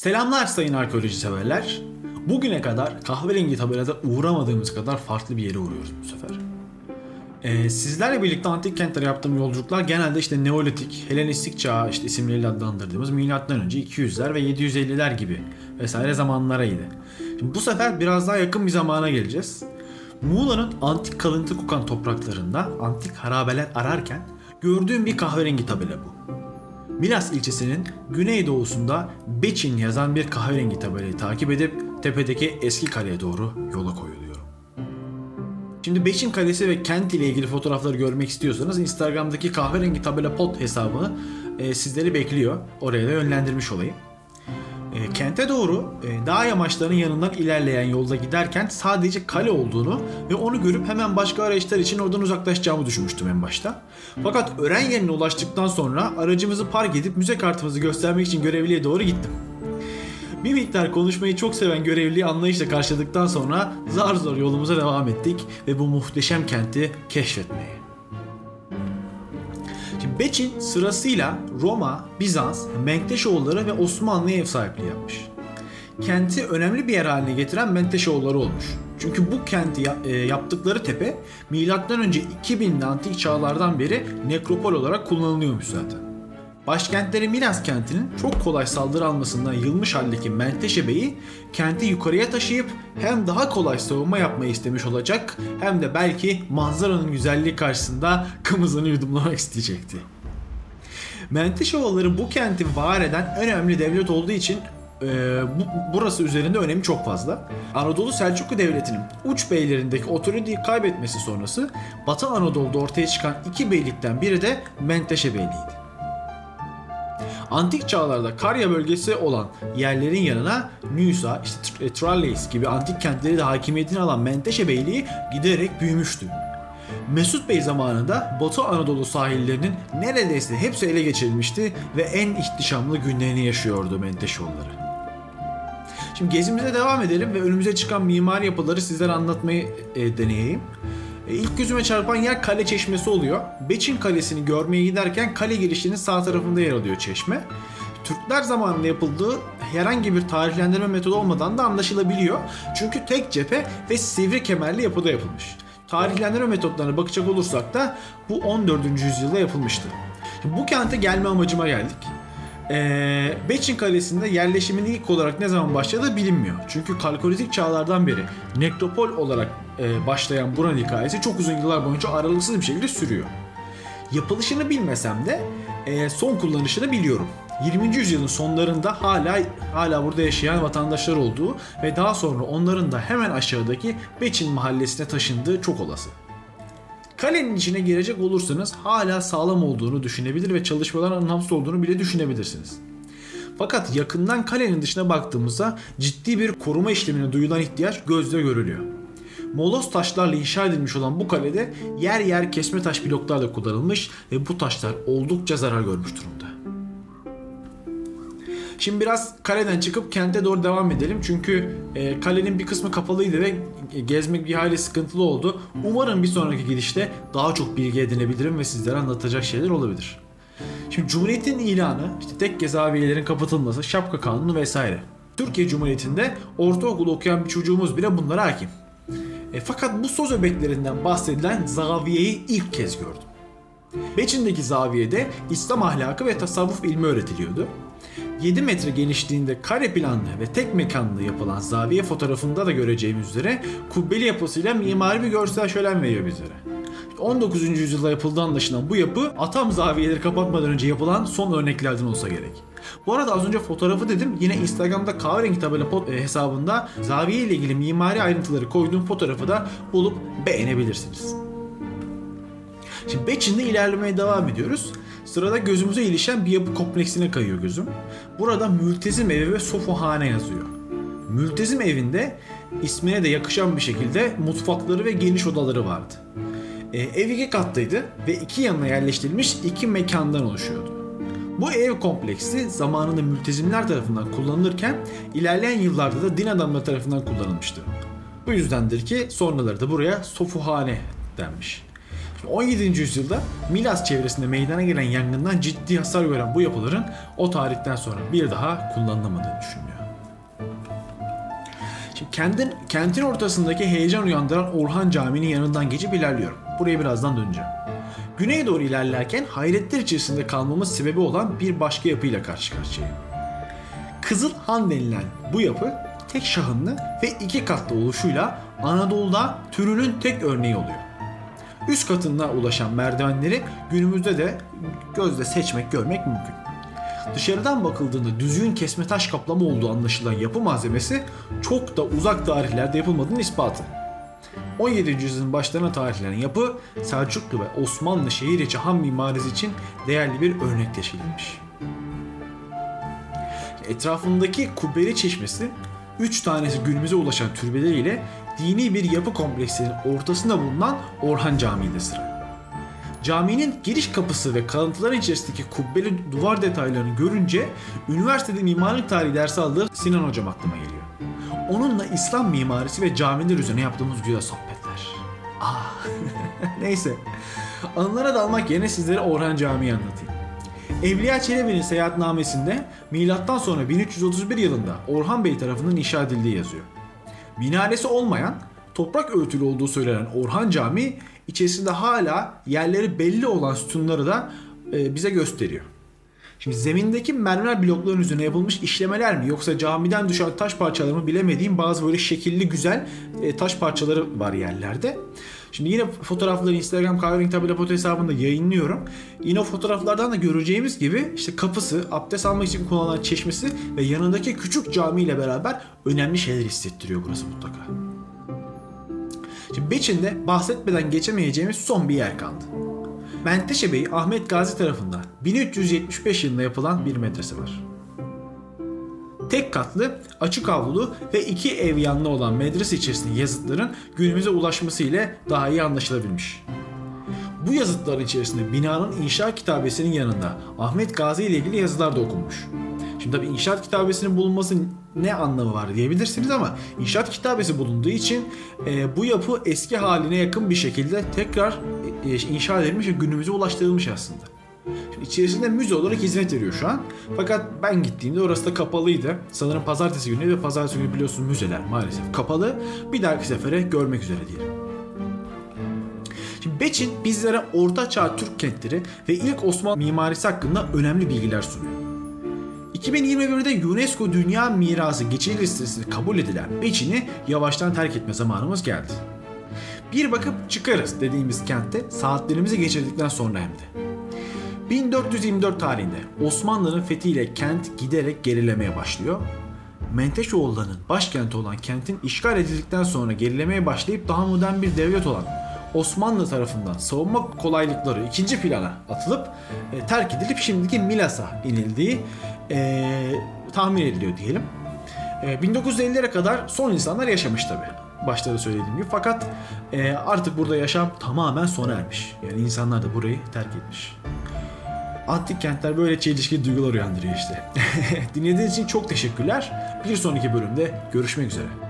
Selamlar sayın arkeoloji severler. Bugüne kadar kahverengi tabelada uğramadığımız kadar farklı bir yere uğruyoruz bu sefer. Ee, sizlerle birlikte antik kentlere yaptığım yolculuklar genelde işte Neolitik, Helenistik çağ işte isimleriyle adlandırdığımız milattan önce 200'ler ve 750'ler gibi vesaire zamanlaraydı. Şimdi bu sefer biraz daha yakın bir zamana geleceğiz. Muğla'nın antik kalıntı kokan topraklarında antik harabeler ararken gördüğüm bir kahverengi tabela bu. Milas ilçesinin güneydoğusunda Beçin yazan bir kahverengi tabelayı takip edip tepedeki eski kaleye doğru yola koyuluyorum. Şimdi Beçin Kalesi ve kent ile ilgili fotoğrafları görmek istiyorsanız Instagram'daki kahverengi tabela pot hesabı e, sizleri bekliyor. Oraya da yönlendirmiş olayım. E, kente doğru e, dağ yamaçlarının yanından ilerleyen yolda giderken sadece kale olduğunu ve onu görüp hemen başka araçlar için oradan uzaklaşacağımı düşünmüştüm en başta. Fakat öğren yerine ulaştıktan sonra aracımızı park edip müze kartımızı göstermek için görevliye doğru gittim. Bir miktar konuşmayı çok seven görevliyi anlayışla karşıladıktan sonra zar zor yolumuza devam ettik ve bu muhteşem kenti keşfetmeye. Beçin sırasıyla Roma, Bizans, Menteşoğulları ve Osmanlı'ya ev sahipliği yapmış. Kenti önemli bir yer haline getiren Menteşoğulları olmuş. Çünkü bu kenti e, yaptıkları tepe önce 2000'li antik çağlardan beri nekropol olarak kullanılıyormuş zaten. Başkentleri Milas kentinin çok kolay saldırı almasından yılmış haldeki Menteşe Bey'i kenti yukarıya taşıyıp hem daha kolay savunma yapmayı istemiş olacak hem de belki manzaranın güzelliği karşısında kımızını yudumlamak isteyecekti. Menteşoğulları bu kenti var eden önemli devlet olduğu için e, bu, burası üzerinde önemi çok fazla. Anadolu Selçuklu Devleti'nin uç beylerindeki otoriteyi kaybetmesi sonrası Batı Anadolu'da ortaya çıkan iki beylikten biri de Menteşe Beyliği'ydi. Antik çağlarda Karya bölgesi olan yerlerin yanına Nüsa, işte Tralles gibi antik kentleri de hakimiyetini alan Menteşe Beyliği giderek büyümüştü. Mesut Bey zamanında Batı Anadolu sahillerinin neredeyse hepsi ele geçirilmişti ve en ihtişamlı günlerini yaşıyordu Menteşoğulları. Şimdi gezimize devam edelim ve önümüze çıkan mimari yapıları sizlere anlatmayı e, deneyeyim. E, ilk gözüme çarpan yer kale çeşmesi oluyor. Beçin Kalesi'ni görmeye giderken kale girişinin sağ tarafında yer alıyor çeşme. Türkler zamanında yapıldığı herhangi bir tarihlendirme metodu olmadan da anlaşılabiliyor. Çünkü tek cephe ve sivri kemerli yapıda yapılmış. Tarihlendirme metotlarına bakacak olursak da bu 14. yüzyılda yapılmıştı. Bu kente gelme amacıma geldik. Ee, Beçin Kalesi'nde yerleşimin ilk olarak ne zaman başladığı bilinmiyor. Çünkü kalkolitik çağlardan beri nekropol olarak e, başlayan buranın hikayesi çok uzun yıllar boyunca aralıksız bir şekilde sürüyor. Yapılışını bilmesem de e, son kullanışını biliyorum. 20. yüzyılın sonlarında hala hala burada yaşayan vatandaşlar olduğu ve daha sonra onların da hemen aşağıdaki Beçin mahallesine taşındığı çok olası. Kalenin içine girecek olursanız hala sağlam olduğunu düşünebilir ve çalışmaların anlamsız olduğunu bile düşünebilirsiniz. Fakat yakından kalenin dışına baktığımızda ciddi bir koruma işlemine duyulan ihtiyaç gözle görülüyor. Molos taşlarla inşa edilmiş olan bu kalede yer yer kesme taş bloklar da kullanılmış ve bu taşlar oldukça zarar görmüş durumda. Şimdi biraz kaleden çıkıp kente doğru devam edelim. Çünkü e, kalenin bir kısmı kapalıydı ve gezmek bir hayli sıkıntılı oldu. Umarım bir sonraki gidişte daha çok bilgi edinebilirim ve sizlere anlatacak şeyler olabilir. Şimdi Cumhuriyet'in ilanı, işte tek zaviyelerin kapatılması, şapka kanunu vesaire. Türkiye Cumhuriyeti'nde ortaokul okuyan bir çocuğumuz bile bunlara hakim. E, fakat bu söz öbeklerinden bahsedilen zaviyeyi ilk kez gördüm. Beçin'deki zaviyede İslam ahlakı ve tasavvuf ilmi öğretiliyordu. 7 metre genişliğinde kare planlı ve tek mekanlı yapılan zaviye fotoğrafında da göreceğimiz üzere kubbeli yapısıyla mimari bir görsel şölen veriyor bizlere. 19. yüzyılda yapıldığı anlaşılan bu yapı Atam zaviyeleri kapatmadan önce yapılan son örneklerden olsa gerek. Bu arada az önce fotoğrafı dedim yine Instagram'da kahverengi tabela e, hesabında zaviye ile ilgili mimari ayrıntıları koyduğum fotoğrafı da bulup beğenebilirsiniz. Şimdi Beçin'de ilerlemeye devam ediyoruz. Sırada gözümüze ilişen bir yapı kompleksine kayıyor gözüm. Burada Mültezim Evi ve Sofuhane yazıyor. Mültezim evinde ismine de yakışan bir şekilde mutfakları ve geniş odaları vardı. E, ev iki katlıydı ve iki yanına yerleştirilmiş iki mekandan oluşuyordu. Bu ev kompleksi zamanında mültezimler tarafından kullanılırken ilerleyen yıllarda da din adamları tarafından kullanılmıştı. Bu yüzdendir ki sonraları da buraya Sofuhane denmiş. Şimdi 17. yüzyılda Milas çevresinde meydana gelen yangından ciddi hasar gören bu yapıların o tarihten sonra bir daha kullanılamadığını düşünülüyor. Şimdi kentin, kentin ortasındaki heyecan uyandıran Orhan Camii'nin yanından geçip ilerliyorum. Buraya birazdan döneceğim. Güneye doğru ilerlerken hayretler içerisinde kalmamız sebebi olan bir başka yapıyla karşı karşıyayım. Kızıl Han denilen bu yapı tek şahınlı ve iki katlı oluşuyla Anadolu'da türünün tek örneği oluyor. Üst katına ulaşan merdivenleri günümüzde de gözle seçmek, görmek mümkün. Dışarıdan bakıldığında düzgün kesme taş kaplama olduğu anlaşılan yapı malzemesi çok da uzak tarihlerde yapılmadığının ispatı. 17. yüzyılın başlarına tarihlenen yapı Selçuklu ve Osmanlı şehir içi han mimarisi için değerli bir örnek teşkil etmiş. Etrafındaki Kubbeli Çeşmesi 3 tanesi günümüze ulaşan türbeleriyle dini bir yapı kompleksinin ortasında bulunan Orhan Camii'de sıra. Caminin giriş kapısı ve kalıntıların içerisindeki kubbeli duvar detaylarını görünce üniversitede mimarlık tarihi dersi aldığı Sinan Hocam aklıma geliyor. Onunla İslam mimarisi ve camiler üzerine yaptığımız güzel sohbetler. Ah. Neyse. Anılara dalmak yerine sizlere Orhan Camii'yi anlatayım. Evliya Çelebi'nin seyahatnamesinde milattan sonra 1331 yılında Orhan Bey tarafından inşa edildiği yazıyor. Minaresi olmayan, toprak örtülü olduğu söylenen Orhan Camii içerisinde hala yerleri belli olan sütunları da e, bize gösteriyor. Şimdi zemindeki mermer blokların üzerine yapılmış işlemeler mi yoksa camiden düşen taş parçaları mı bilemediğim bazı böyle şekilli güzel e, taş parçaları var yerlerde. Şimdi yine fotoğrafları Instagram Kahverengi Tabela Foto hesabında yayınlıyorum. Yine o fotoğraflardan da göreceğimiz gibi işte kapısı, abdest almak için kullanılan çeşmesi ve yanındaki küçük camiyle beraber önemli şeyler hissettiriyor burası mutlaka. Şimdi Beçin'de bahsetmeden geçemeyeceğimiz son bir yer kaldı. Menteşe Bey Ahmet Gazi tarafından 1375 yılında yapılan bir medrese var. Tek katlı, açık avlulu ve iki ev yanlı olan medrese içerisinde yazıtların günümüze ulaşması ile daha iyi anlaşılabilmiş. Bu yazıtların içerisinde binanın inşaat kitabesinin yanında Ahmet Gazi ile ilgili yazılar da okunmuş. Şimdi tabii inşaat kitabesinin bulunması ne anlamı var diyebilirsiniz ama inşaat kitabesi bulunduğu için e, bu yapı eski haline yakın bir şekilde tekrar e, inşa edilmiş ve günümüze ulaştırılmış aslında. Şimdi içerisinde müze olarak hizmet veriyor şu an. Fakat ben gittiğimde orası da kapalıydı. Sanırım pazartesi günü ve pazartesi günü biliyorsun müzeler maalesef kapalı. Bir dahaki sefere görmek üzere diyelim. Şimdi Beçin bizlere Orta Çağ Türk kentleri ve ilk Osmanlı mimarisi hakkında önemli bilgiler sunuyor. 2021'de UNESCO Dünya Mirası geçici listesinde kabul edilen Beçin'i yavaştan terk etme zamanımız geldi. Bir bakıp çıkarız dediğimiz kentte saatlerimizi geçirdikten sonra hem de. 1424 tarihinde Osmanlı'nın fethiyle kent giderek gerilemeye başlıyor. Menteşoğulları'nın başkenti olan kentin işgal edildikten sonra gerilemeye başlayıp daha modern bir devlet olan Osmanlı tarafından savunma kolaylıkları ikinci plana atılıp e, terk edilip şimdiki Milas'a inildiği e, tahmin ediliyor diyelim. E, 1950'lere kadar son insanlar yaşamış tabi. Başta da söylediğim gibi. Fakat e, artık burada yaşam tamamen sona ermiş. Yani insanlar da burayı terk etmiş. Antik kentler böyle çelişkili duygular uyandırıyor işte. Dinlediğiniz için çok teşekkürler. Bir sonraki bölümde görüşmek üzere.